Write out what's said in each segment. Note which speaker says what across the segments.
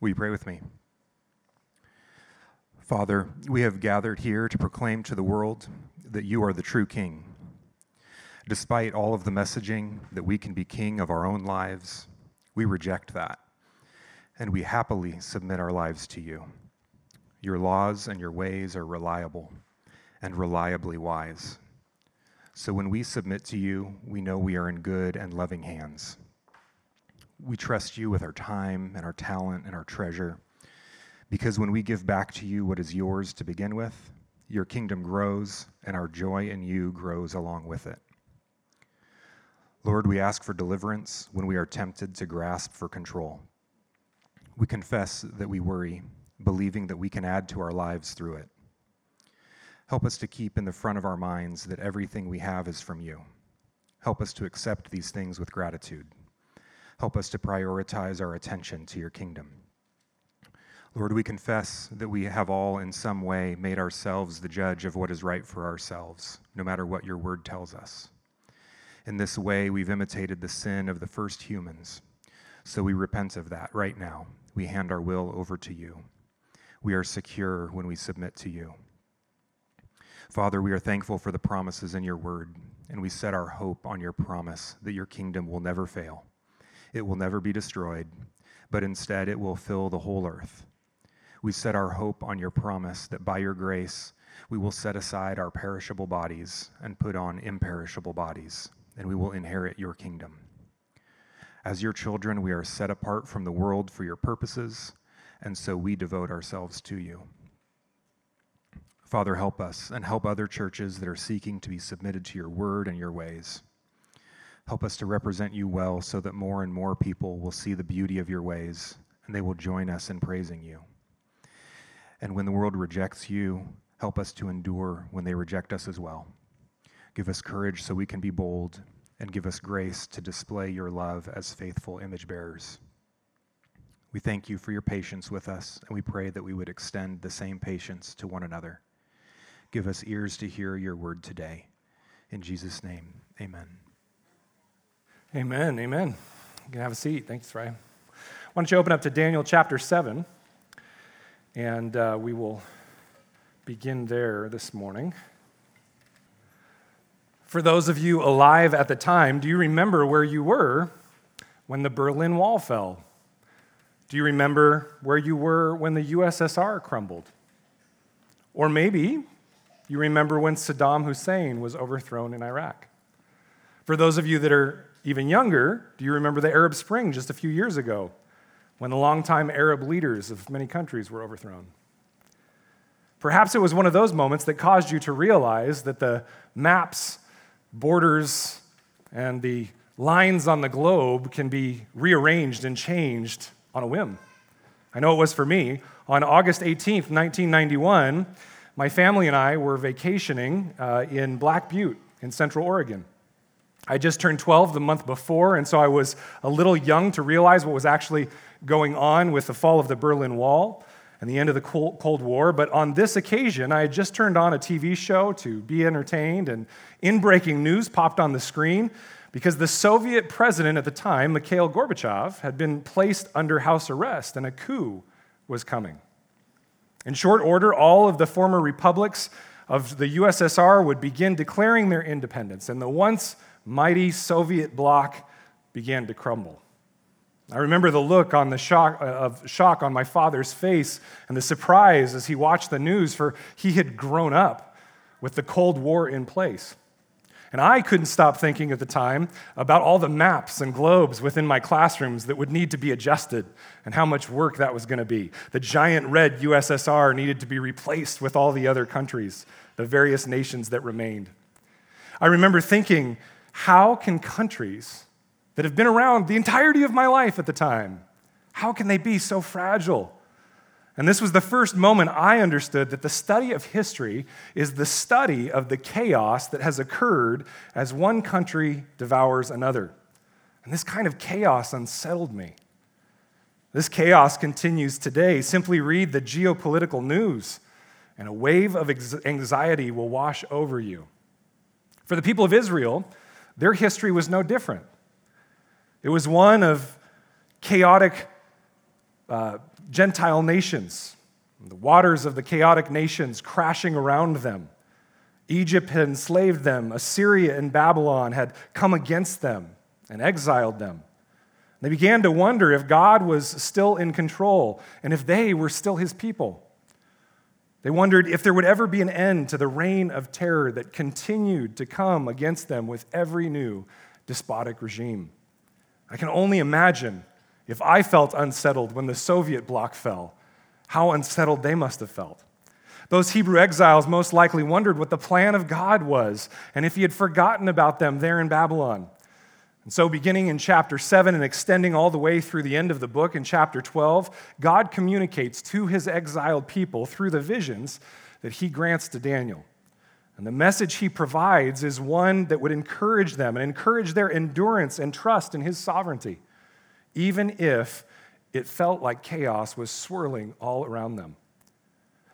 Speaker 1: Will you pray with me? Father, we have gathered here to proclaim to the world that you are the true King. Despite all of the messaging that we can be king of our own lives, we reject that, and we happily submit our lives to you. Your laws and your ways are reliable and reliably wise. So when we submit to you, we know we are in good and loving hands. We trust you with our time and our talent and our treasure. Because when we give back to you what is yours to begin with, your kingdom grows and our joy in you grows along with it. Lord, we ask for deliverance when we are tempted to grasp for control. We confess that we worry, believing that we can add to our lives through it. Help us to keep in the front of our minds that everything we have is from you. Help us to accept these things with gratitude. Help us to prioritize our attention to your kingdom. Lord, we confess that we have all in some way made ourselves the judge of what is right for ourselves, no matter what your word tells us. In this way, we've imitated the sin of the first humans. So we repent of that right now. We hand our will over to you. We are secure when we submit to you. Father, we are thankful for the promises in your word, and we set our hope on your promise that your kingdom will never fail. It will never be destroyed, but instead it will fill the whole earth. We set our hope on your promise that by your grace we will set aside our perishable bodies and put on imperishable bodies, and we will inherit your kingdom. As your children, we are set apart from the world for your purposes, and so we devote ourselves to you. Father, help us and help other churches that are seeking to be submitted to your word and your ways. Help us to represent you well so that more and more people will see the beauty of your ways and they will join us in praising you. And when the world rejects you, help us to endure when they reject us as well. Give us courage so we can be bold, and give us grace to display your love as faithful image bearers. We thank you for your patience with us, and we pray that we would extend the same patience to one another. Give us ears to hear your word today. In Jesus' name, amen.
Speaker 2: Amen. Amen. You can have a seat. Thanks, Ray. Why don't you open up to Daniel chapter 7, and uh, we will begin there this morning. For those of you alive at the time, do you remember where you were when the Berlin Wall fell? Do you remember where you were when the USSR crumbled? Or maybe you remember when Saddam Hussein was overthrown in Iraq. For those of you that are even younger, do you remember the Arab Spring just a few years ago when the longtime Arab leaders of many countries were overthrown? Perhaps it was one of those moments that caused you to realize that the maps, borders, and the lines on the globe can be rearranged and changed on a whim. I know it was for me. On August 18th, 1991, my family and I were vacationing uh, in Black Butte in Central Oregon. I just turned 12 the month before, and so I was a little young to realize what was actually going on with the fall of the Berlin Wall and the end of the Cold War. But on this occasion, I had just turned on a TV show to be entertained, and in breaking news popped on the screen because the Soviet president at the time, Mikhail Gorbachev, had been placed under house arrest and a coup was coming. In short order, all of the former republics of the USSR would begin declaring their independence, and the once mighty Soviet bloc began to crumble. I remember the look on the shock, uh, of shock on my father's face and the surprise as he watched the news, for he had grown up with the Cold War in place. And I couldn't stop thinking at the time about all the maps and globes within my classrooms that would need to be adjusted and how much work that was going to be. The giant red USSR needed to be replaced with all the other countries, the various nations that remained. I remember thinking how can countries that have been around the entirety of my life at the time, how can they be so fragile? And this was the first moment I understood that the study of history is the study of the chaos that has occurred as one country devours another. And this kind of chaos unsettled me. This chaos continues today. Simply read the geopolitical news, and a wave of anxiety will wash over you. For the people of Israel, their history was no different. It was one of chaotic uh, Gentile nations, the waters of the chaotic nations crashing around them. Egypt had enslaved them, Assyria and Babylon had come against them and exiled them. They began to wonder if God was still in control and if they were still his people. They wondered if there would ever be an end to the reign of terror that continued to come against them with every new despotic regime. I can only imagine if I felt unsettled when the Soviet bloc fell, how unsettled they must have felt. Those Hebrew exiles most likely wondered what the plan of God was and if he had forgotten about them there in Babylon. And so, beginning in chapter 7 and extending all the way through the end of the book in chapter 12, God communicates to his exiled people through the visions that he grants to Daniel. And the message he provides is one that would encourage them and encourage their endurance and trust in his sovereignty, even if it felt like chaos was swirling all around them.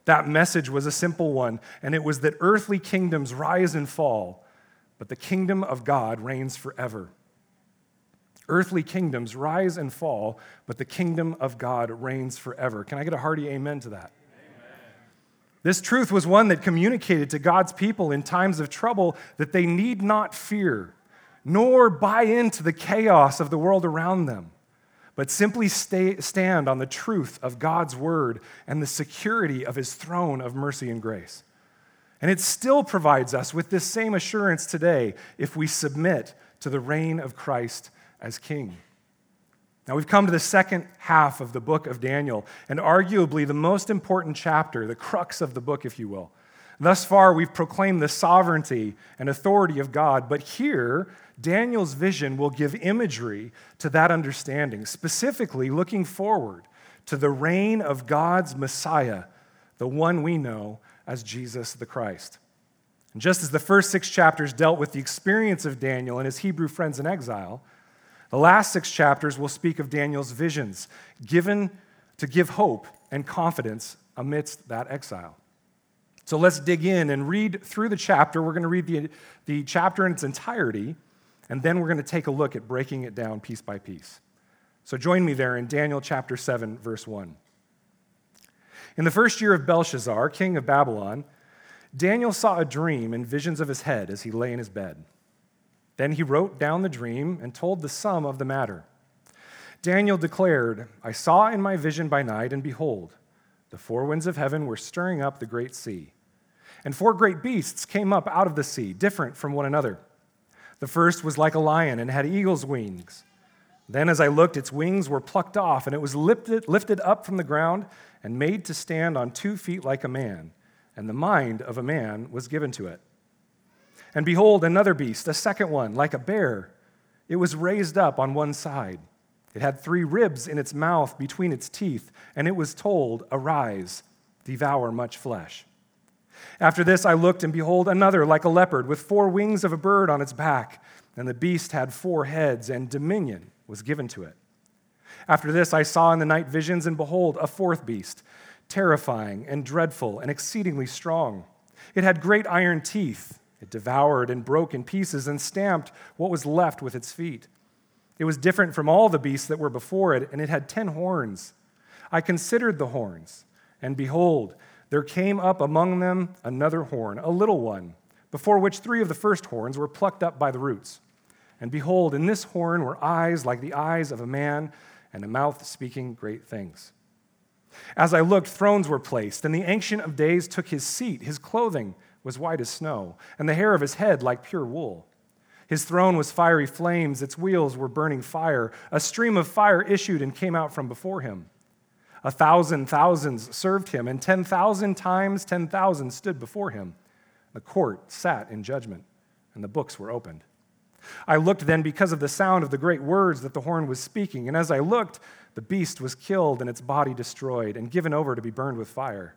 Speaker 2: That message was a simple one, and it was that earthly kingdoms rise and fall, but the kingdom of God reigns forever. Earthly kingdoms rise and fall, but the kingdom of God reigns forever. Can I get a hearty amen to that? This truth was one that communicated to God's people in times of trouble that they need not fear, nor buy into the chaos of the world around them, but simply stay, stand on the truth of God's word and the security of his throne of mercy and grace. And it still provides us with this same assurance today if we submit to the reign of Christ as king. Now, we've come to the second half of the book of Daniel, and arguably the most important chapter, the crux of the book, if you will. Thus far, we've proclaimed the sovereignty and authority of God, but here, Daniel's vision will give imagery to that understanding, specifically looking forward to the reign of God's Messiah, the one we know as Jesus the Christ. And just as the first six chapters dealt with the experience of Daniel and his Hebrew friends in exile, the last six chapters will speak of Daniel's visions, given to give hope and confidence amidst that exile. So let's dig in and read through the chapter. We're going to read the, the chapter in its entirety, and then we're going to take a look at breaking it down piece by piece. So join me there in Daniel chapter 7, verse 1. In the first year of Belshazzar, king of Babylon, Daniel saw a dream and visions of his head as he lay in his bed. Then he wrote down the dream and told the sum of the matter. Daniel declared, I saw in my vision by night, and behold, the four winds of heaven were stirring up the great sea. And four great beasts came up out of the sea, different from one another. The first was like a lion and had eagle's wings. Then, as I looked, its wings were plucked off, and it was lifted, lifted up from the ground and made to stand on two feet like a man, and the mind of a man was given to it. And behold, another beast, a second one, like a bear. It was raised up on one side. It had three ribs in its mouth between its teeth, and it was told, Arise, devour much flesh. After this, I looked, and behold, another like a leopard, with four wings of a bird on its back. And the beast had four heads, and dominion was given to it. After this, I saw in the night visions, and behold, a fourth beast, terrifying and dreadful and exceedingly strong. It had great iron teeth it devoured and broke in pieces and stamped what was left with its feet. It was different from all the beasts that were before it, and it had ten horns. I considered the horns, and behold, there came up among them another horn, a little one, before which three of the first horns were plucked up by the roots. And behold, in this horn were eyes like the eyes of a man, and a mouth speaking great things. As I looked, thrones were placed, and the Ancient of Days took his seat. His clothing was white as snow, and the hair of his head like pure wool. His throne was fiery flames, its wheels were burning fire. A stream of fire issued and came out from before him. A thousand thousands served him, and 10,000 times 10,000 stood before him. The court sat in judgment, and the books were opened. I looked then because of the sound of the great words that the horn was speaking, and as I looked, the beast was killed and its body destroyed and given over to be burned with fire.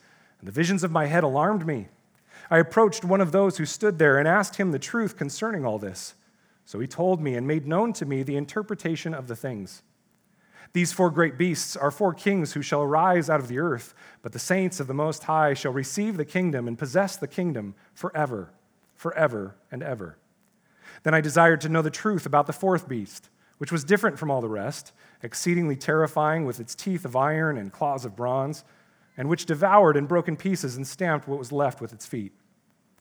Speaker 2: and the visions of my head alarmed me. I approached one of those who stood there and asked him the truth concerning all this. So he told me and made known to me the interpretation of the things. These four great beasts are four kings who shall arise out of the earth, but the saints of the Most High shall receive the kingdom and possess the kingdom forever, forever and ever. Then I desired to know the truth about the fourth beast, which was different from all the rest, exceedingly terrifying with its teeth of iron and claws of bronze, and which devoured and broke in pieces and stamped what was left with its feet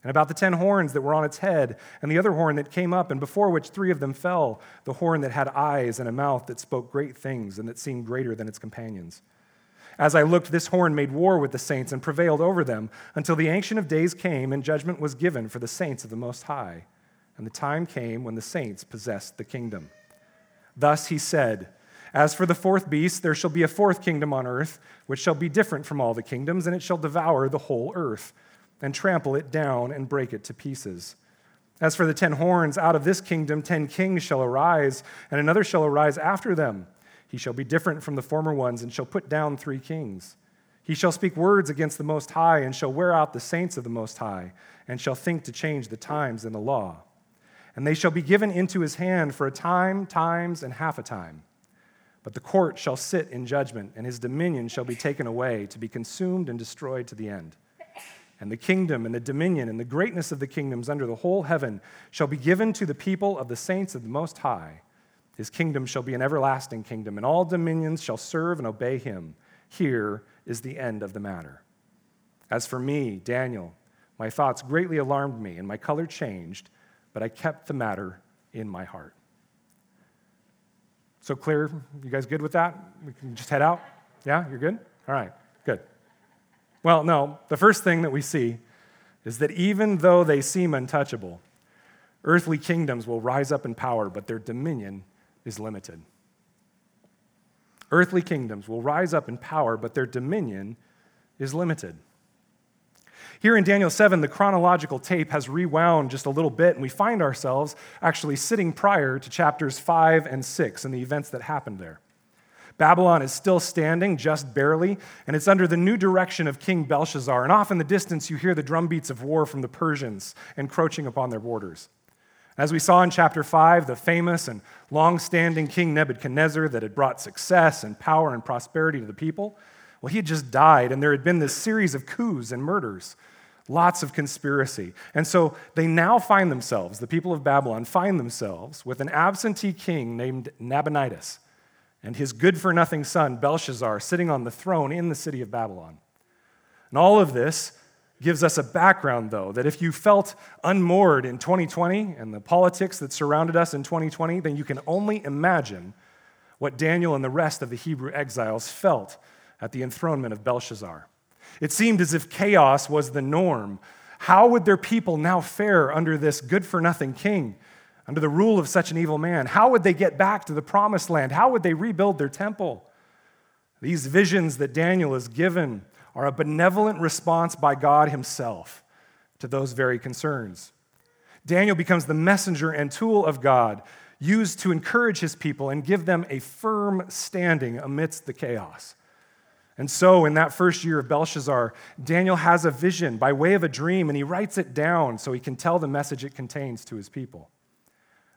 Speaker 2: and about the ten horns that were on its head, and the other horn that came up, and before which three of them fell, the horn that had eyes and a mouth that spoke great things and that seemed greater than its companions. As I looked, this horn made war with the saints and prevailed over them until the Ancient of Days came and judgment was given for the saints of the Most High. And the time came when the saints possessed the kingdom. Thus he said, As for the fourth beast, there shall be a fourth kingdom on earth, which shall be different from all the kingdoms, and it shall devour the whole earth and trample it down and break it to pieces. As for the ten horns, out of this kingdom ten kings shall arise, and another shall arise after them. He shall be different from the former ones, and shall put down three kings. He shall speak words against the Most High, and shall wear out the saints of the Most High, and shall think to change the times and the law. And they shall be given into his hand for a time, times, and half a time. But the court shall sit in judgment, and his dominion shall be taken away, to be consumed and destroyed to the end and the kingdom and the dominion and the greatness of the kingdoms under the whole heaven shall be given to the people of the saints of the Most High. His kingdom shall be an everlasting kingdom, and all dominions shall serve and obey him. Here is the end of the matter. As for me, Daniel, my thoughts greatly alarmed me, and my color changed, but I kept the matter in my heart. So clear? You guys good with that? We can just head out? Yeah, you're good? All right, good. Well, no, the first thing that we see is that even though they seem untouchable, earthly kingdoms will rise up in power, but their dominion is limited. Earthly kingdoms will rise up in power, but their dominion is limited. Here in Daniel 7, the chronological tape has rewound just a little bit, and we find ourselves actually sitting prior to chapters 5 and 6 and the events that happened there. Babylon is still standing, just barely, and it's under the new direction of King Belshazzar. And off in the distance, you hear the drumbeats of war from the Persians encroaching upon their borders. As we saw in chapter 5, the famous and long standing King Nebuchadnezzar that had brought success and power and prosperity to the people, well, he had just died, and there had been this series of coups and murders, lots of conspiracy. And so they now find themselves, the people of Babylon find themselves with an absentee king named Nabonidus and his good for nothing son, Belshazzar, sitting on the throne in the city of Babylon. And all of this gives us a background, though, that if you felt unmoored in 2020 and the politics that surrounded us in 2020, then you can only imagine what Daniel and the rest of the Hebrew exiles felt at the enthronement of Belshazzar. It seemed as if chaos was the norm. How would their people now fare under this good for nothing king? under the rule of such an evil man? How would they get back to the promised land? How would they rebuild their temple? These visions that Daniel is given are a benevolent response by God Himself to those very concerns. Daniel becomes the messenger and tool of God, used to encourage his people and give them a firm standing amidst the chaos. And so, in that first year of Belshazzar, Daniel has a vision by way of a dream, and he writes it down so he can tell the message it contains to his people.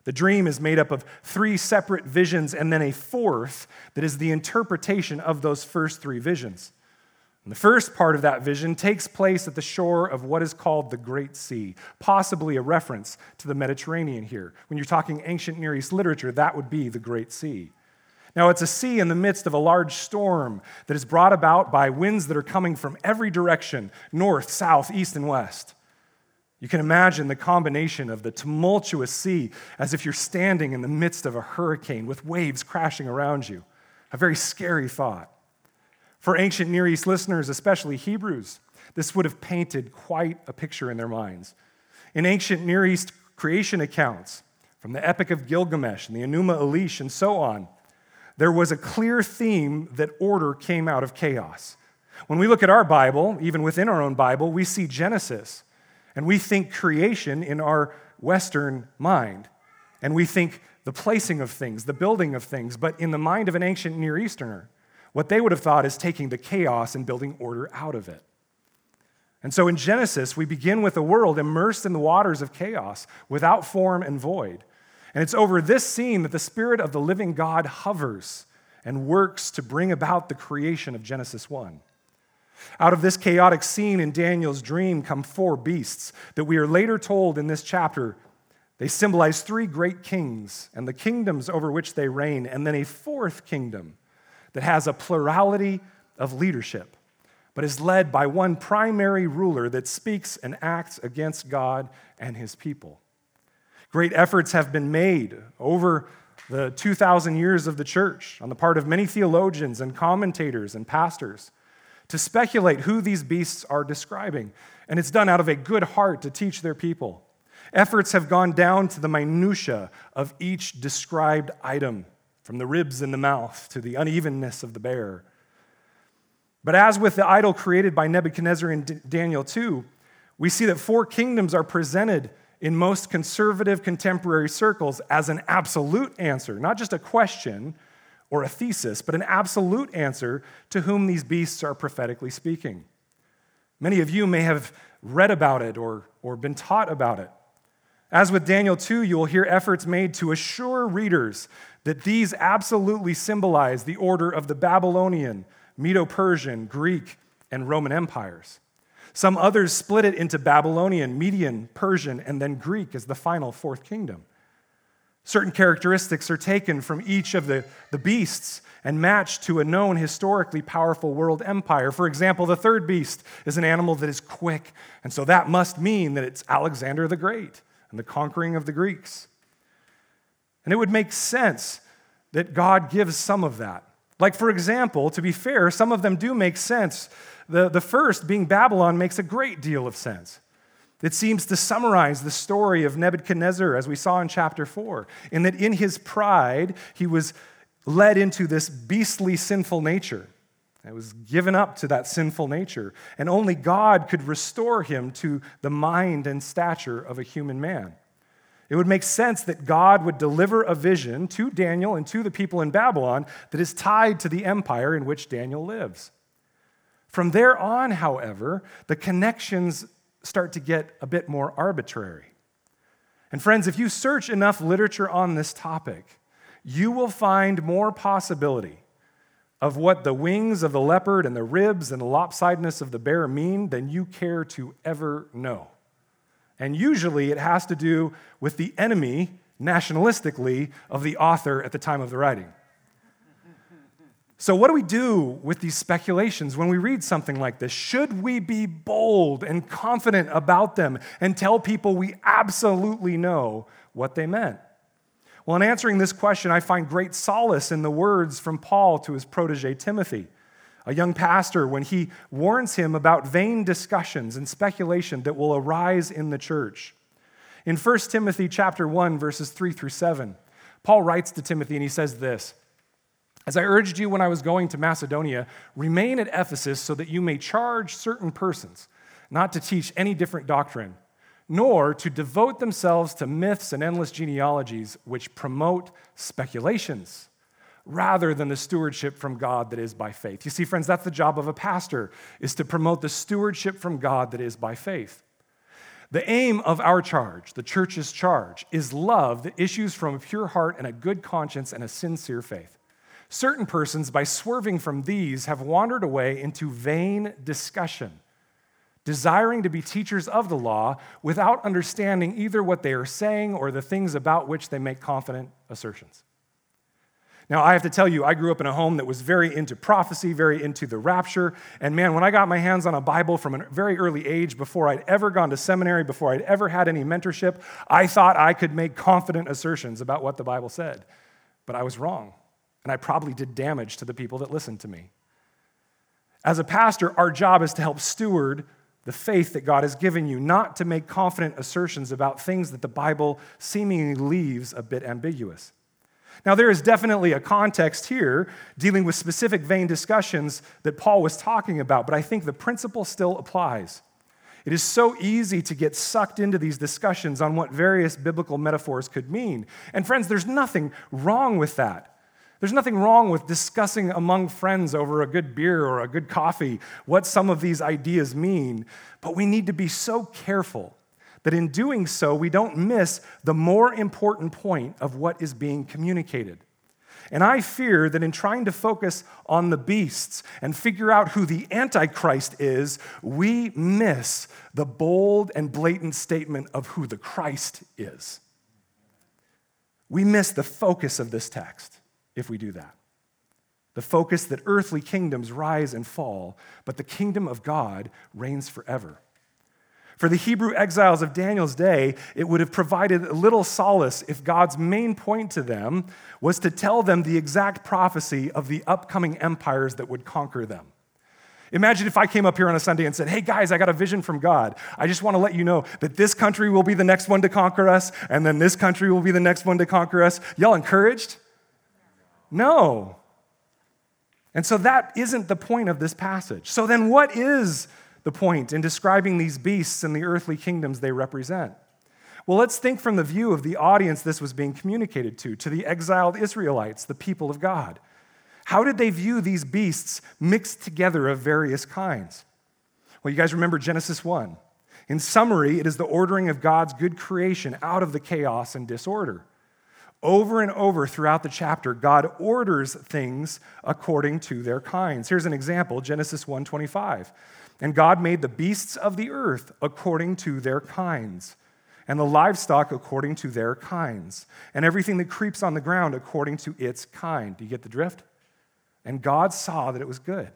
Speaker 2: The dream is made up of three separate visions and then a fourth that is the interpretation of those first three visions. And the first part of that vision takes place at the shore of what is called the Great Sea, possibly a reference to the Mediterranean here. When you're talking ancient Near East literature, that would be the Great Sea. Now, it's a sea in the midst of a large storm that is brought about by winds that are coming from every direction north, south, east, and west. You can imagine the combination of the tumultuous sea as if you're standing in the midst of a hurricane with waves crashing around you. A very scary thought. For ancient Near East listeners, especially Hebrews, this would have painted quite a picture in their minds. In ancient Near East creation accounts, from the Epic of Gilgamesh and the Enuma Elish and so on, there was a clear theme that order came out of chaos. When we look at our Bible, even within our own Bible, we see Genesis and we think creation in our Western mind. And we think the placing of things, the building of things. But in the mind of an ancient Near Easterner, What they would have thought is taking the chaos and building order out of it. And so in Genesis, we begin with a world immersed in the waters of chaos, without form and void. And it's over this scene that the Spirit of the living God hovers and works to bring about the creation of Genesis 1. Out of this chaotic scene in Daniel's dream come four beasts that we are later told in this chapter. They symbolize three great kings and the kingdoms over which they reign, and then a fourth kingdom that has a plurality of leadership, but is led by one primary ruler that speaks and acts against God and his people. Great efforts have been made over the 2,000 years of the church on the part of many theologians and commentators and pastors to speculate who these beasts are describing. And it's done out of a good heart to teach their people. Efforts have gone down to the minutiae of each described item, from the ribs in the mouth to the unevenness of the bear. But as with the idol created by Nebuchadnezzar in Daniel 2, we see that four kingdoms are presented in most conservative contemporary circles as an absolute answer, not just a question, or a thesis, but an absolute answer to whom these beasts are prophetically speaking. Many of you may have read about it or, or been taught about it. As with Daniel 2, you will hear efforts made to assure readers that these absolutely symbolize the order of the Babylonian, Medo Persian, Greek, and Roman empires. Some others split it into Babylonian, Median, Persian, and then Greek as the final fourth kingdom. Certain characteristics are taken from each of the, the beasts and matched to a known historically powerful world empire. For example, the third beast is an animal that is quick, and so that must mean that it's Alexander the Great and the conquering of the Greeks. And it would make sense that God gives some of that. Like, for example, to be fair, some of them do make sense. The, the first, being Babylon, makes a great deal of sense. It seems to summarize the story of Nebuchadnezzar, as we saw in chapter 4, in that in his pride, he was led into this beastly sinful nature. It was given up to that sinful nature, and only God could restore him to the mind and stature of a human man. It would make sense that God would deliver a vision to Daniel and to the people in Babylon that is tied to the empire in which Daniel lives. From there on, however, the connections start to get a bit more arbitrary. And friends, if you search enough literature on this topic, you will find more possibility of what the wings of the leopard and the ribs and the lopsidedness of the bear mean than you care to ever know. And usually it has to do with the enemy, nationalistically, of the author at the time of the writing. So, what do we do with these speculations when we read something like this? Should we be bold and confident about them and tell people we absolutely know what they meant? Well, in answering this question, I find great solace in the words from Paul to his protege Timothy, a young pastor, when he warns him about vain discussions and speculation that will arise in the church. In 1 Timothy chapter 1 verses 3 through 7, Paul writes to Timothy and he says this: as I urged you when I was going to Macedonia, remain at Ephesus so that you may charge certain persons not to teach any different doctrine, nor to devote themselves to myths and endless genealogies which promote speculations rather than the stewardship from God that is by faith. You see, friends, that's the job of a pastor, is to promote the stewardship from God that is by faith. The aim of our charge, the church's charge, is love that issues from a pure heart and a good conscience and a sincere faith. Certain persons, by swerving from these, have wandered away into vain discussion, desiring to be teachers of the law without understanding either what they are saying or the things about which they make confident assertions. Now, I have to tell you, I grew up in a home that was very into prophecy, very into the rapture. And man, when I got my hands on a Bible from a very early age, before I'd ever gone to seminary, before I'd ever had any mentorship, I thought I could make confident assertions about what the Bible said. But I was wrong and I probably did damage to the people that listened to me. As a pastor, our job is to help steward the faith that God has given you, not to make confident assertions about things that the Bible seemingly leaves a bit ambiguous. Now, there is definitely a context here dealing with specific vain discussions that Paul was talking about, but I think the principle still applies. It is so easy to get sucked into these discussions on what various biblical metaphors could mean. And friends, there's nothing wrong with that. There's nothing wrong with discussing among friends over a good beer or a good coffee what some of these ideas mean, but we need to be so careful that in doing so, we don't miss the more important point of what is being communicated. And I fear that in trying to focus on the beasts and figure out who the Antichrist is, we miss the bold and blatant statement of who the Christ is. We miss the focus of this text if we do that. The focus that earthly kingdoms rise and fall, but the kingdom of God reigns forever. For the Hebrew exiles of Daniel's day, it would have provided little solace if God's main point to them was to tell them the exact prophecy of the upcoming empires that would conquer them. Imagine if I came up here on a Sunday and said, Hey guys, I got a vision from God. I just want to let you know that this country will be the next one to conquer us, and then this country will be the next one to conquer us. Y'all encouraged? No. And so that isn't the point of this passage. So then, what is the point in describing these beasts and the earthly kingdoms they represent? Well, let's think from the view of the audience this was being communicated to, to the exiled Israelites, the people of God. How did they view these beasts mixed together of various kinds? Well, you guys remember Genesis 1. In summary, it is the ordering of God's good creation out of the chaos and disorder. Over and over throughout the chapter, God orders things according to their kinds. Here's an example, Genesis 1:25. And God made the beasts of the earth according to their kinds, and the livestock according to their kinds, and everything that creeps on the ground according to its kind. Do you get the drift? And God saw that it was good.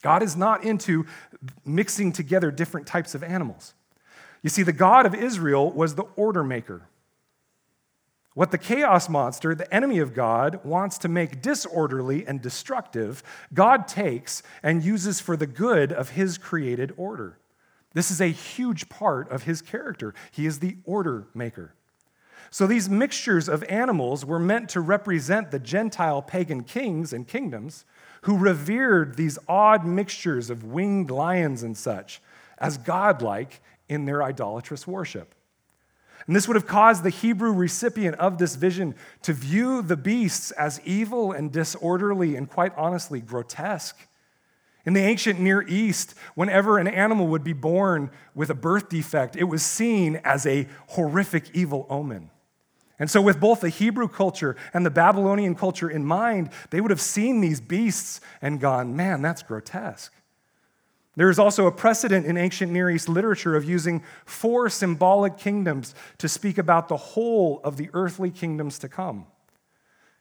Speaker 2: God is not into mixing together different types of animals. You see, the God of Israel was the order maker. What the chaos monster, the enemy of God, wants to make disorderly and destructive, God takes and uses for the good of his created order. This is a huge part of his character. He is the order maker. So these mixtures of animals were meant to represent the Gentile pagan kings and kingdoms who revered these odd mixtures of winged lions and such as godlike in their idolatrous worship. And this would have caused the Hebrew recipient of this vision to view the beasts as evil and disorderly and quite honestly grotesque. In the ancient Near East, whenever an animal would be born with a birth defect, it was seen as a horrific evil omen. And so, with both the Hebrew culture and the Babylonian culture in mind, they would have seen these beasts and gone, man, that's grotesque. There is also a precedent in ancient Near East literature of using four symbolic kingdoms to speak about the whole of the earthly kingdoms to come.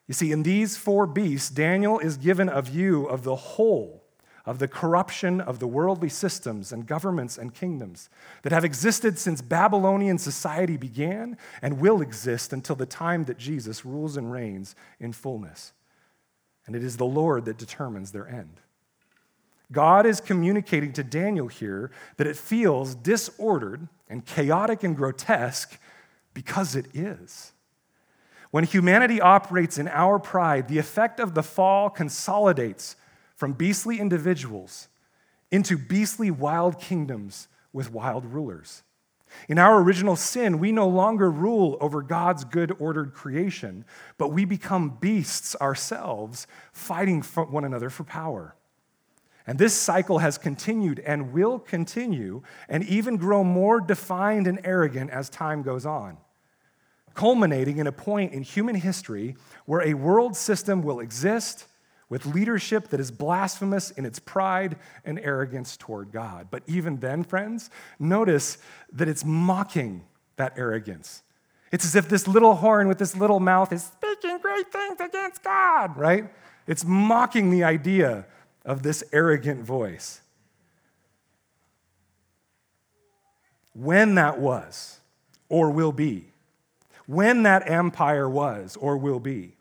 Speaker 2: You see, in these four beasts, Daniel is given a view of the whole of the corruption of the worldly systems and governments and kingdoms that have existed since Babylonian society began and will exist until the time that Jesus rules and reigns in fullness. And it is the Lord that determines their end. God is communicating to Daniel here that it feels disordered and chaotic and grotesque because it is. When humanity operates in our pride, the effect of the fall consolidates from beastly individuals into beastly wild kingdoms with wild rulers. In our original sin, we no longer rule over God's good ordered creation, but we become beasts ourselves, fighting one another for power. And this cycle has continued and will continue and even grow more defined and arrogant as time goes on, culminating in a point in human history where a world system will exist with leadership that is blasphemous in its pride and arrogance toward God. But even then, friends, notice that it's mocking that arrogance. It's as if this little horn with this little mouth is speaking great things against God, right? It's mocking the idea of this arrogant voice. When that was or will be, when that empire was or will be,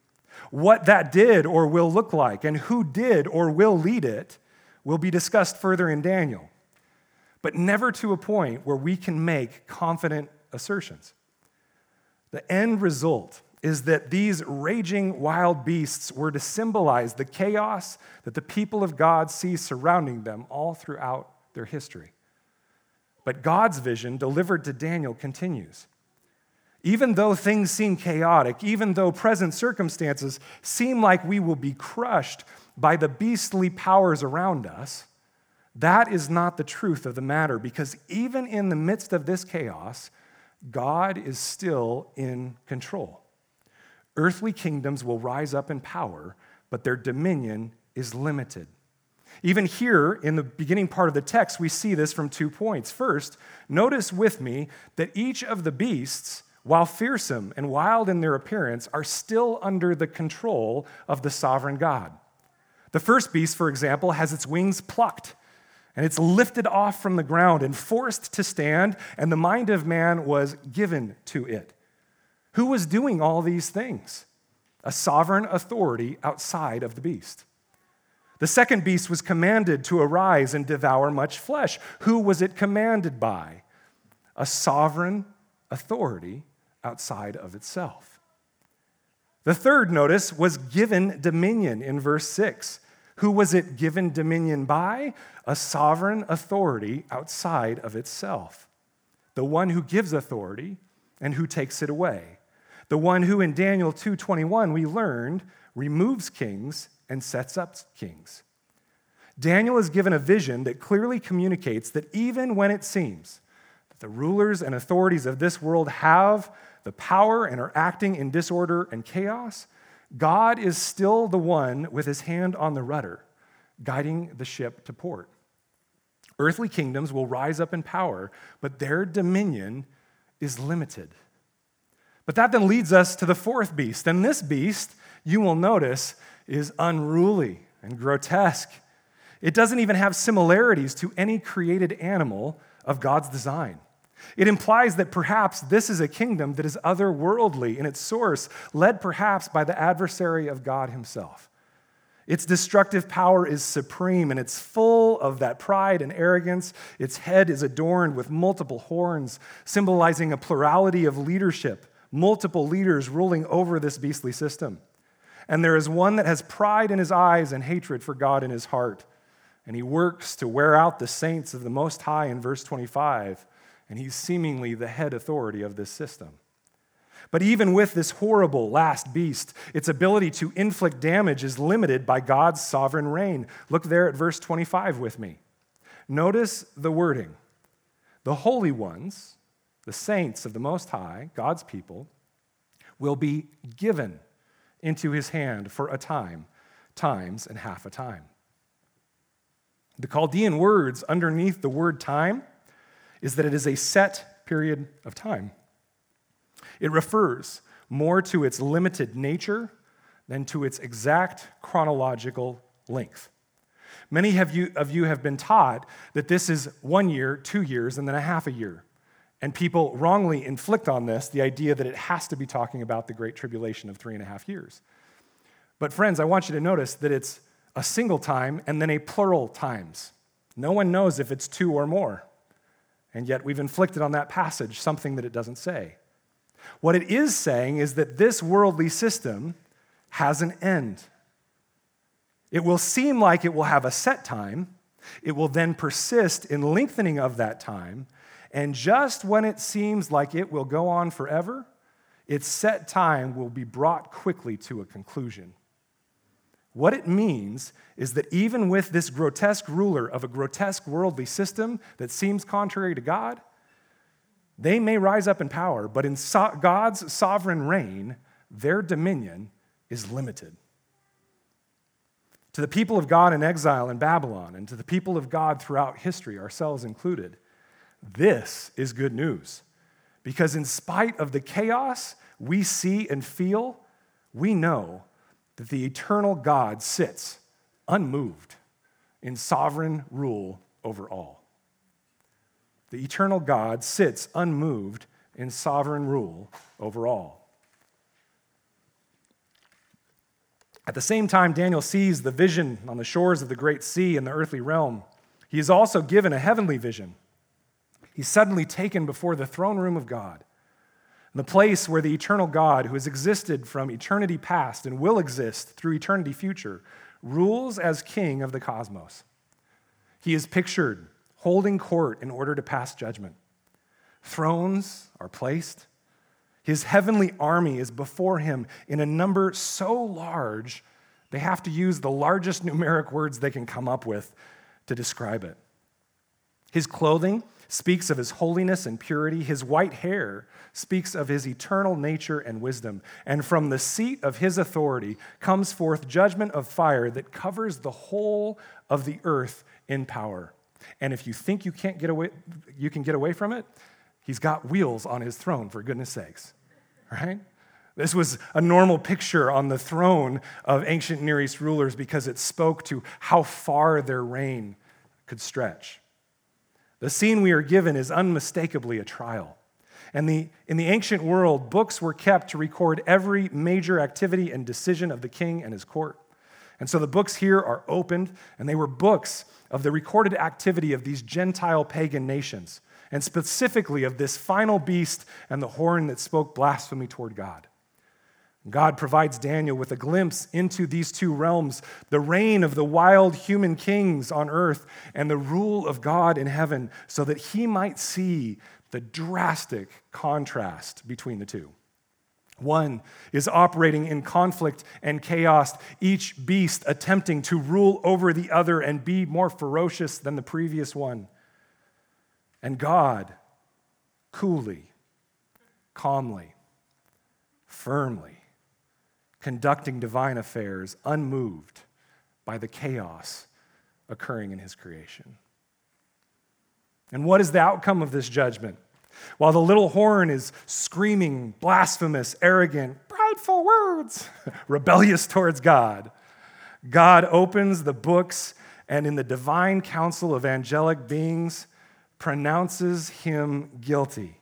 Speaker 2: what that did or will look like, and who did or will lead it will be discussed further in Daniel, but never to a point where we can make confident assertions. The end result is that these raging wild beasts were to symbolize the chaos that the people of God see surrounding them all throughout their history. But God's vision, delivered to Daniel, continues. Even though things seem chaotic, even though present circumstances seem like we will be crushed by the beastly powers around us, that is not the truth of the matter because even in the midst of this chaos, God is still in control. Earthly kingdoms will rise up in power, but their dominion is limited. Even here in the beginning part of the text, we see this from two points. First, notice with me that each of the beasts, while fearsome and wild in their appearance, are still under the control of the sovereign God. The first beast, for example, has its wings plucked and it's lifted off from the ground and forced to stand, and the mind of man was given to it. Who was doing all these things? A sovereign authority outside of the beast. The second beast was commanded to arise and devour much flesh. Who was it commanded by? A sovereign authority outside of itself. The third, notice, was given dominion in verse 6. Who was it given dominion by? A sovereign authority outside of itself. The one who gives authority and who takes it away. The one who in Daniel 2:21 we learned removes kings and sets up kings. Daniel is given a vision that clearly communicates that even when it seems that the rulers and authorities of this world have the power and are acting in disorder and chaos, God is still the one with his hand on the rudder, guiding the ship to port. Earthly kingdoms will rise up in power, but their dominion is limited. But that then leads us to the fourth beast. And this beast, you will notice, is unruly and grotesque. It doesn't even have similarities to any created animal of God's design. It implies that perhaps this is a kingdom that is otherworldly in its source, led perhaps by the adversary of God himself. Its destructive power is supreme and it's full of that pride and arrogance. Its head is adorned with multiple horns, symbolizing a plurality of leadership, multiple leaders ruling over this beastly system. And there is one that has pride in his eyes and hatred for God in his heart. And he works to wear out the saints of the Most High in verse 25 and he's seemingly the head authority of this system. But even with this horrible last beast, its ability to inflict damage is limited by God's sovereign reign. Look there at verse 25 with me. Notice the wording the holy ones, the saints of the Most High, God's people, will be given into his hand for a time, times, and half a time. The Chaldean words underneath the word time is that it is a set period of time. It refers more to its limited nature than to its exact chronological length. Many of you, have been taught that this is one year, two years, and then a half a year. And people wrongly inflict on this the idea that it has to be talking about the Great Tribulation of three and a half years. But, friends, I want you to notice that it's a single time and then a plural times. No one knows if it's two or more. And yet we've inflicted on that passage something that it doesn't say. What it is saying is that this worldly system has an end. It will seem like it will have a set time, it will then persist in lengthening of that time, and just when it seems like it will go on forever, its set time will be brought quickly to a conclusion. What it means is that even with this grotesque ruler of a grotesque worldly system that seems contrary to God, they may rise up in power, but in so- God's sovereign reign, their dominion is limited. To the people of God in exile in Babylon, and to the people of God throughout history, ourselves included, this is good news. Because in spite of the chaos we see and feel, we know that the eternal God sits unmoved in sovereign rule over all. The eternal God sits unmoved in sovereign rule over all. At the same time, Daniel sees the vision on the shores of the great sea in the earthly realm. He is also given a heavenly vision. He's suddenly taken before the throne room of God the place where the eternal God, who has existed from eternity past and will exist through eternity future, rules as king of the cosmos. He is pictured holding court in order to pass judgment. Thrones are placed, His heavenly army is before him in a number so large, they have to use the largest numeric words they can come up with to describe it. His clothing speaks of his holiness and purity. His white hair speaks of his eternal nature and wisdom. And from the seat of his authority comes forth judgment of fire that covers the whole of the earth in power. And if you think you can't get away, you can get away from it, He's got wheels on his throne, for goodness sakes, right? This was a normal picture on the throne of ancient Near East rulers because it spoke to how far their reign could stretch. The scene we are given is unmistakably a trial. And the, in the ancient world, books were kept to record every major activity and decision of the king and his court. And so the books here are opened, and they were books of the recorded activity of these Gentile pagan nations and specifically of this final beast and the horn that spoke blasphemy toward God. God provides Daniel with a glimpse into these two realms the reign of the wild human kings on earth and the rule of God in heaven, so that he might see the drastic contrast between the two. One is operating in conflict and chaos, each beast attempting to rule over the other and be more ferocious than the previous one. And God, coolly, calmly, firmly, conducting divine affairs, unmoved by the chaos occurring in his creation. And what is the outcome of this judgment? While the little horn is screaming blasphemous, arrogant, prideful words, rebellious towards God, God opens the books and in the divine council of angelic beings pronounces him guilty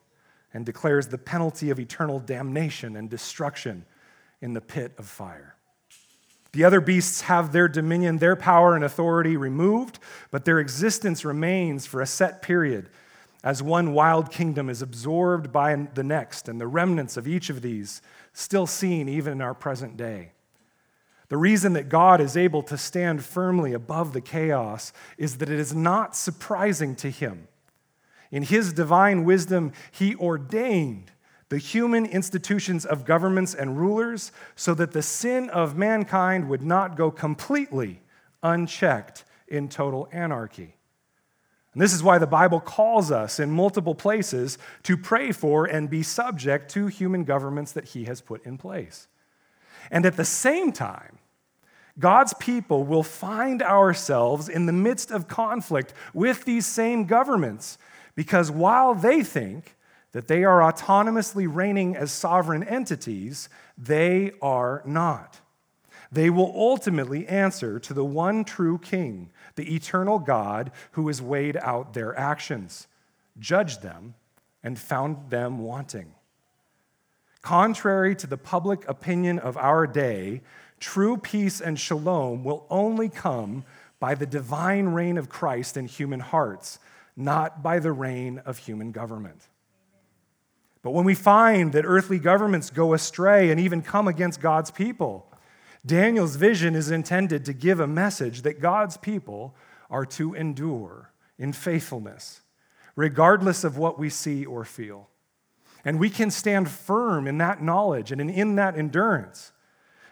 Speaker 2: and declares the penalty of eternal damnation and destruction in the pit of fire. The other beasts have their dominion, their power and authority removed, but their existence remains for a set period as one wild kingdom is absorbed by the next, and the remnants of each of these still seen even in our present day. The reason that God is able to stand firmly above the chaos is that it is not surprising to him in his divine wisdom, he ordained the human institutions of governments and rulers so that the sin of mankind would not go completely unchecked in total anarchy. And this is why the Bible calls us in multiple places to pray for and be subject to human governments that he has put in place. And at the same time, God's people will find ourselves in the midst of conflict with these same governments because while they think that they are autonomously reigning as sovereign entities, they are not. They will ultimately answer to the one true King, the eternal God who has weighed out their actions, judged them, and found them wanting. Contrary to the public opinion of our day, true peace and shalom will only come by the divine reign of Christ in human hearts not by the reign of human government. But when we find that earthly governments go astray and even come against God's people, Daniel's vision is intended to give a message that God's people are to endure in faithfulness, regardless of what we see or feel. And we can stand firm in that knowledge and in that endurance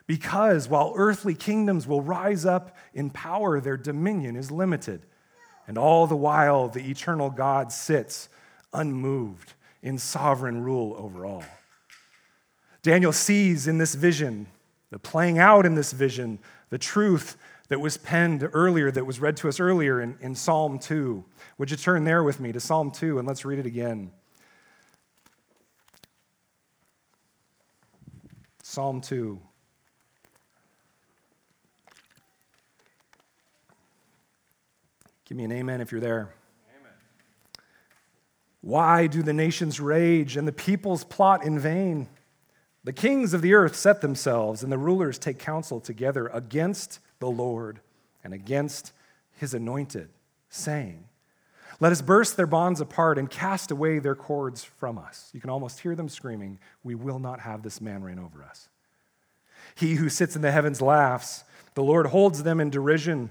Speaker 2: because while earthly kingdoms will rise up in power, their dominion is limited. And all the while, the eternal God sits unmoved in sovereign rule over all. Daniel sees in this vision, the playing out in this vision, the truth that was penned earlier, that was read to us earlier in, in Psalm 2. Would you turn there with me to Psalm 2 and let's read it again? Psalm 2. Give me an amen if you're there. Why do the nations rage and the peoples plot in vain? The kings of the earth set themselves, and the rulers take counsel together against the Lord and against his anointed, saying, Let us burst their bonds apart and cast away their cords from us. You can almost hear them screaming, We will not have this man reign over us. He who sits in the heavens laughs, the Lord holds them in derision.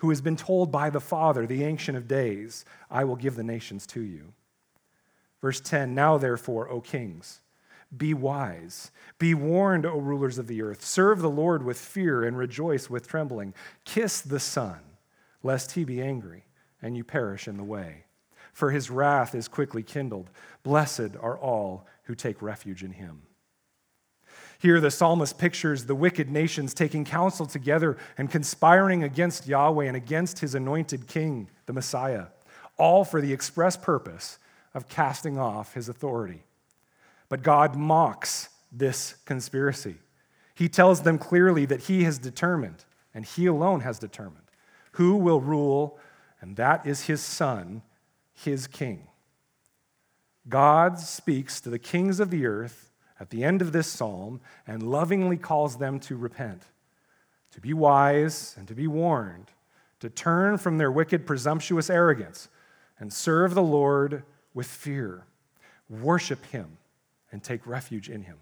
Speaker 2: who has been told by the Father, the Ancient of Days, I will give the nations to you. Verse 10 Now, therefore, O kings, be wise. Be warned, O rulers of the earth. Serve the Lord with fear and rejoice with trembling. Kiss the Son, lest he be angry and you perish in the way. For his wrath is quickly kindled. Blessed are all who take refuge in him. Here, the psalmist pictures the wicked nations taking counsel together and conspiring against Yahweh and against his anointed king, the Messiah, all for the express purpose of casting off his authority. But God mocks this conspiracy. He tells them clearly that He has determined, and He alone has determined, who will rule, and that is His Son, His King. God speaks to the kings of the earth at the end of this psalm and lovingly calls them to repent, to be wise, and to be warned, to turn from their wicked, presumptuous arrogance and serve the Lord with fear. Worship Him and take refuge in him.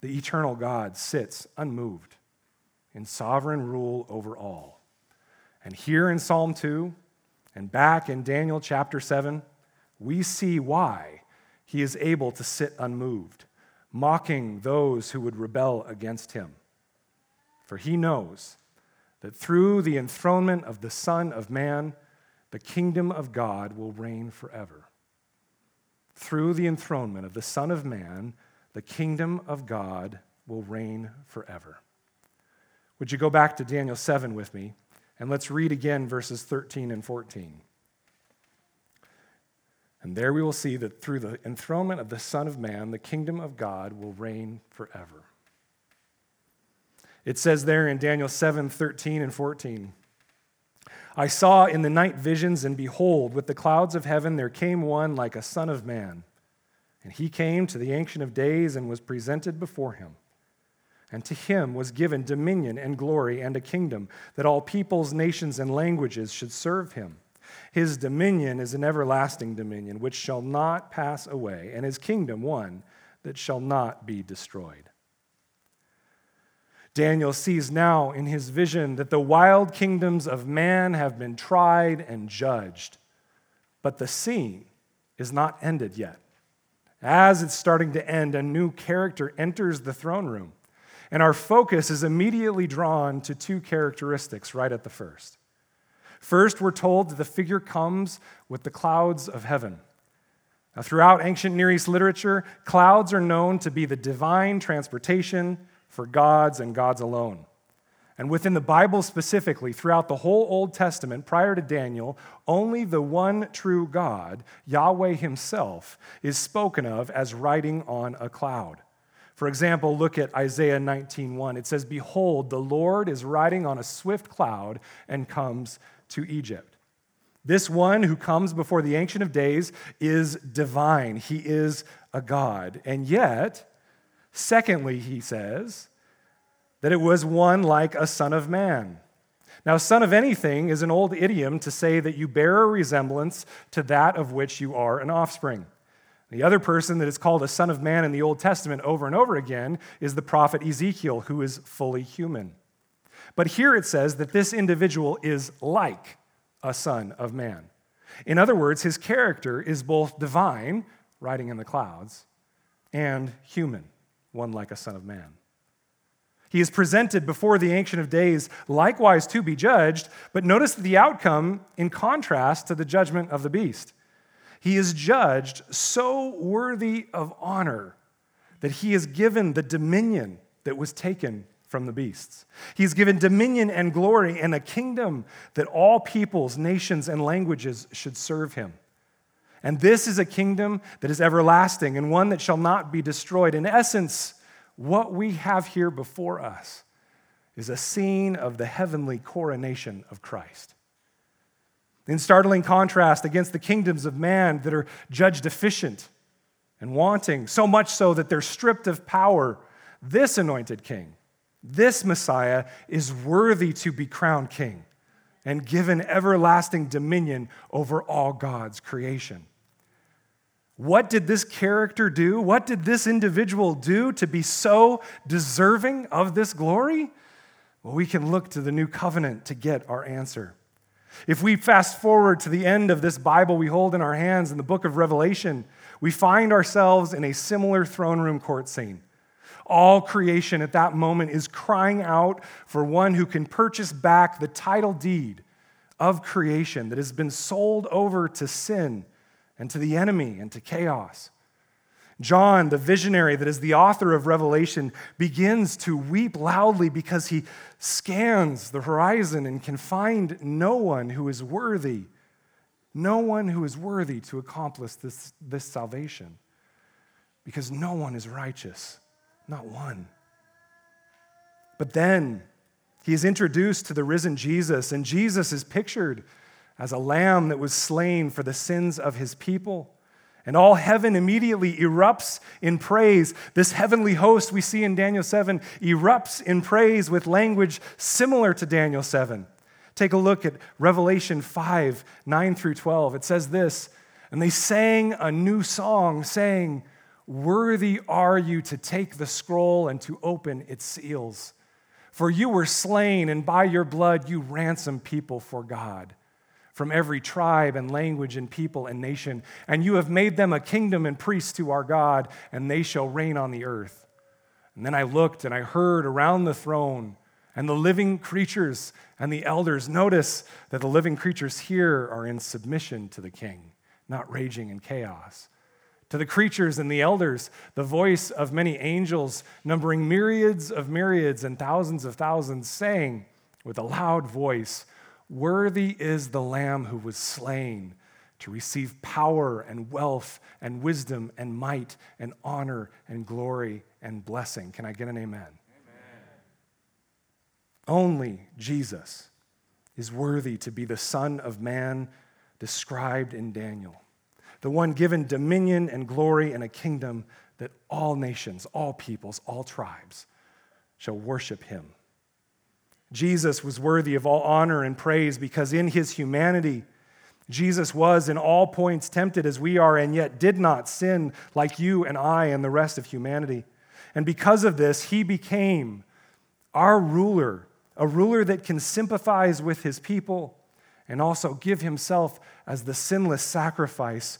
Speaker 2: The eternal God sits unmoved in sovereign rule over all. And here in Psalm 2 and back in Daniel chapter 7, we see why he is able to sit unmoved, mocking those who would rebel against him. For he knows that through the enthronement of the Son of Man, the kingdom of God will reign forever through the enthronement of the Son of Man, the kingdom of God will reign forever. Would you go back to Daniel 7 with me? And let's read again verses 13 and 14. And there we will see that through the enthronement of the Son of Man, the kingdom of God will reign forever. It says there in Daniel 7 13 and 14. I saw in the night visions, and behold, with the clouds of heaven there came one like a son of man. And he came to the Ancient of Days and was presented before him. And to him was given dominion and glory and a kingdom, that all peoples, nations, and languages should serve him. His dominion is an everlasting dominion which shall not pass away, and his kingdom one that shall not be destroyed. Daniel sees now in his vision that the wild kingdoms of man have been tried and judged, but the scene is not ended yet. As it's starting to end, a new character enters the throne room, and our focus is immediately drawn to two characteristics right at the first. First, we're told that the figure comes with the clouds of heaven. Now, throughout ancient Near East literature, clouds are known to be the divine transportation for gods and gods alone. And within the Bible specifically, throughout the whole Old Testament, prior to Daniel, only the one true God, Yahweh Himself, is spoken of as riding on a cloud. For example, look at Isaiah 19:1. It says, "Behold, the Lord is riding on a swift cloud and comes to Egypt." This one who comes before the Ancient of Days is divine. He is a God. And yet, Secondly, he says that it was one like a son of man. Now, son of anything is an old idiom to say that you bear a resemblance to that of which you are an offspring. The other person that is called a son of man in the Old Testament over and over again is the prophet Ezekiel, who is fully human. But here it says that this individual is like a son of man. In other words, his character is both divine, riding in the clouds, and human one like a son of man. He is presented before the Ancient of Days, likewise to be judged, but notice the outcome in contrast to the judgment of the beast. He is judged so worthy of honor that he is given the dominion that was taken from the beasts. He's given dominion and glory and a kingdom that all peoples, nations, and languages should serve him. And this is a kingdom that is everlasting and one that shall not be destroyed. In essence, what we have here before us is a scene of the heavenly coronation of Christ. In startling contrast against the kingdoms of man that are judged deficient and wanting, so much so that they're stripped of power, This anointed king, this Messiah, is worthy to be crowned king and given everlasting dominion over all God's creation. What did this character do? What did this individual do to be so deserving of this glory? Well, we can look to the new covenant to get our answer. If we fast forward to the end of this Bible we hold in our hands in the book of Revelation, we find ourselves in a similar throne room court scene. All creation at that moment is crying out for one who can purchase back the title deed of creation that has been sold over to sin and to the enemy and to chaos. John, the visionary that is the author of Revelation, begins to weep loudly because he scans the horizon and can find no one who is worthy, no one who is worthy to accomplish this, this salvation. Because no one is righteous, not one. But then he is introduced to the risen Jesus, and Jesus is pictured as a lamb that was slain for the sins of his people. And all heaven immediately erupts in praise. This heavenly host we see in Daniel 7 erupts in praise with language similar to Daniel 7. Take a look at Revelation 5 9 through 12. It says this And they sang a new song, saying, Worthy are you to take the scroll and to open its seals. For you were slain, and by your blood you ransomed people for God from every tribe and language and people and nation. And you have made them a kingdom and priests to our God, and they shall reign on the earth. And then I looked and I heard around the throne and the living creatures and the elders. Notice that the living creatures here are in submission to the king, not raging in chaos. To the creatures and the elders, the voice of many angels, numbering myriads of myriads and thousands of thousands, saying with a loud voice, Worthy is the Lamb who was slain to receive power and wealth and wisdom and might and honor and glory and blessing. Can I get an amen? amen? Only Jesus is worthy to be the Son of Man described in Daniel, the one given dominion and glory and a kingdom that all nations, all peoples, all tribes shall worship him. Jesus was worthy of all honor and praise because in his humanity, Jesus was in all points tempted as we are, and yet did not sin like you and I and the rest of humanity. And because of this, he became our ruler, a ruler that can sympathize with his people and also give himself as the sinless sacrifice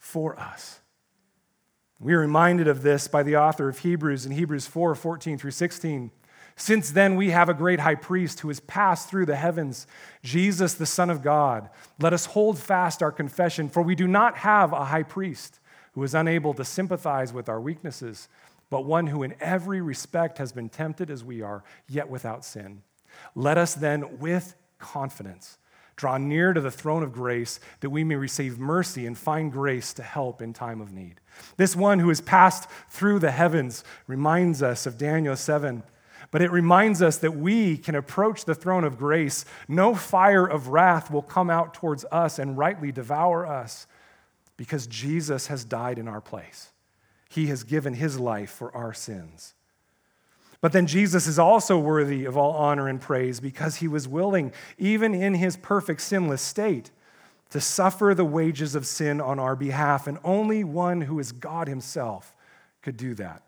Speaker 2: for us. We are reminded of this by the author of Hebrews in Hebrews 4 14 through 16. Since then, we have a great high priest who has passed through the heavens, Jesus, the Son of God. Let us hold fast our confession, for we do not have a high priest who is unable to sympathize with our weaknesses, but one who in every respect has been tempted as we are, yet without sin. Let us then, with confidence, draw near to the throne of grace that we may receive mercy and find grace to help in time of need. This one who has passed through the heavens reminds us of Daniel 7 but it reminds us that we can approach the throne of grace. No fire of wrath will come out towards us and rightly devour us because Jesus has died in our place. He has given his life for our sins. But then Jesus is also worthy of all honor and praise because he was willing, even in his perfect sinless state, to suffer the wages of sin on our behalf. And only one who is God himself could do that.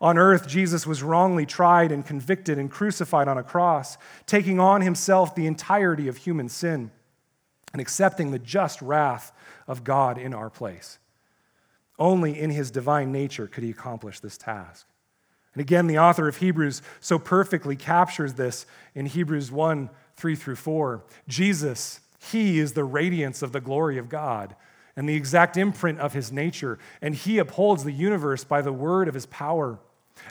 Speaker 2: On earth, Jesus was wrongly tried and convicted and crucified on a cross, taking on himself the entirety of human sin and accepting the just wrath of God in our place. Only in his divine nature could he accomplish this task. And again, the author of Hebrews so perfectly captures this in Hebrews 1 3 through 4. Jesus, he is the radiance of the glory of God and the exact imprint of his nature, and he upholds the universe by the word of his power.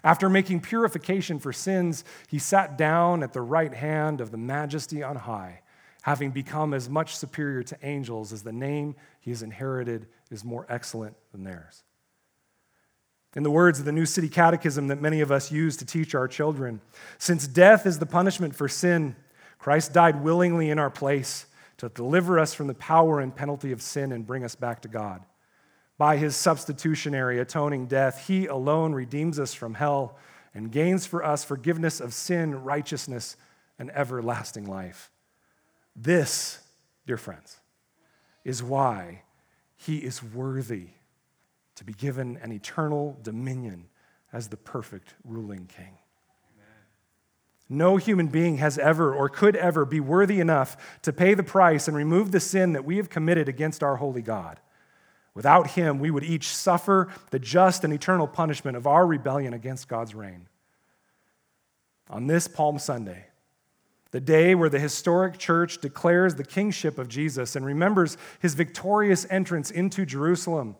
Speaker 2: After making purification for sins, he sat down at the right hand of the majesty on high, having become as much superior to angels as the name he has inherited is more excellent than theirs. In the words of the New City Catechism that many of us use to teach our children, since death is the punishment for sin, Christ died willingly in our place to deliver us from the power and penalty of sin and bring us back to God. By his substitutionary atoning death, he alone redeems us from hell and gains for us forgiveness of sin, righteousness, and everlasting life. This, dear friends, is why he is worthy to be given an eternal dominion as the perfect ruling king. No human being has ever or could ever be worthy enough to pay the price and remove the sin that we have committed against our holy God. Without him, we would each suffer the just and eternal punishment of our rebellion against God's reign. On this Palm Sunday, the day where the historic church declares the kingship of Jesus and remembers his victorious entrance into Jerusalem,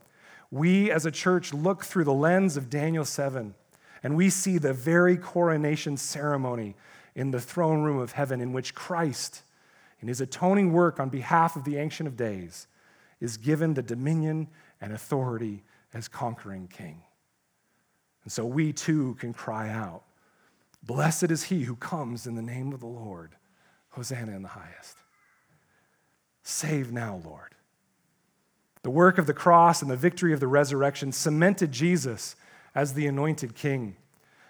Speaker 2: we as a church look through the lens of Daniel 7 and we see the very coronation ceremony in the throne room of heaven in which Christ, in his atoning work on behalf of the Ancient of Days, is given the dominion and authority as conquering king. And so we too can cry out, Blessed is he who comes in the name of the Lord. Hosanna in the highest. Save now, Lord. The work of the cross and the victory of the resurrection cemented Jesus as the anointed king.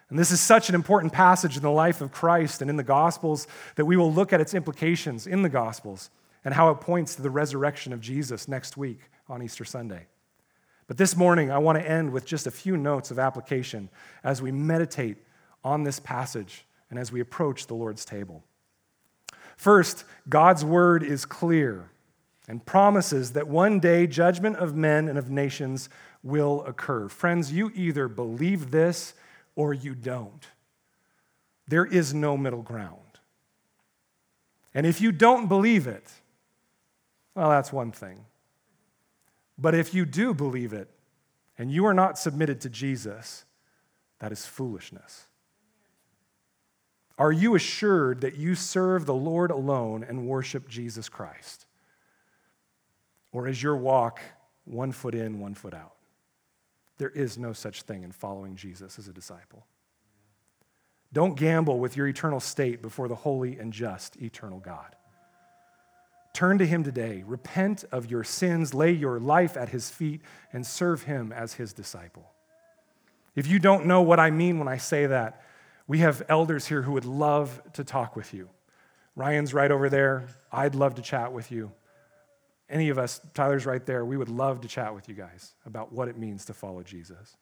Speaker 2: And this is such an important passage in the life of Christ and in the Gospels that we will look at its implications in the Gospels and how it points to the resurrection of Jesus next week on Easter Sunday. But this morning, I want to end with just a few notes of application as we meditate on this passage and as we approach the Lord's table. First, God's word is clear and promises that one day judgment of men and of nations will occur. Friends, you either believe this or you don't. There is no middle ground. And if you don't believe it, well, that's one thing. But if you do believe it and you are not submitted to Jesus, that is foolishness. Are you assured that you serve the Lord alone and worship Jesus Christ? Or is your walk one foot in, one foot out? There is no such thing in following Jesus as a disciple. Don't gamble with your eternal state before the holy and just eternal God. Turn to Him today. Repent of your sins, lay your life at His feet, and serve Him as His disciple. If you don't know what I mean when I say that, we have elders here who would love to talk with you. Ryan's right over there. I'd love to chat with you any of us, Tyler's right there, we would love to chat with you guys about what it means to follow Jesus.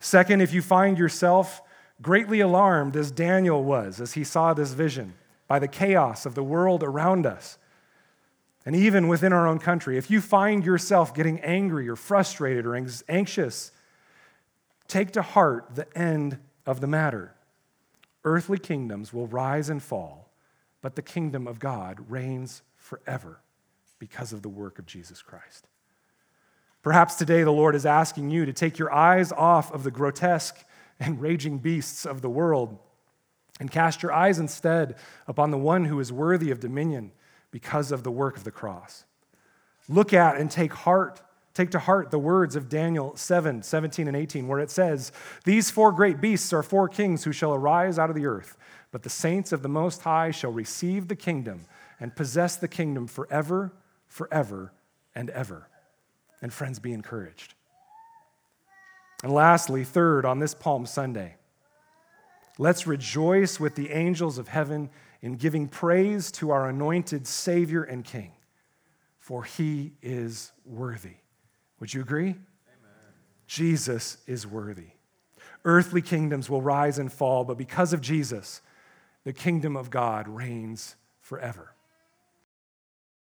Speaker 2: Second, if you find yourself greatly alarmed, as Daniel was as he saw this vision, by the chaos of the world around us, and even within our own country, if you find yourself getting angry or frustrated or anxious, take to heart the end of the matter. Earthly kingdoms will rise and fall, but the kingdom of God reigns forever because of the work of Jesus Christ. Perhaps today the Lord is asking you to take your eyes off of the grotesque and raging beasts of the world and cast your eyes instead upon the one who is worthy of dominion because of the work of the cross. Look at and take heart Take to heart the words of Daniel 7 17 and 18, where it says, These four great beasts are four kings who shall arise out of the earth, but the saints of the Most High shall receive the kingdom and possess the kingdom forever forever and ever. And friends, be encouraged. And lastly, third, on this Palm Sunday, let's rejoice with the angels of heaven in giving praise to our anointed Savior and King, for he is worthy. Would you agree? Amen. Jesus is worthy. Earthly kingdoms will rise and fall, but because of Jesus, the kingdom of God reigns forever.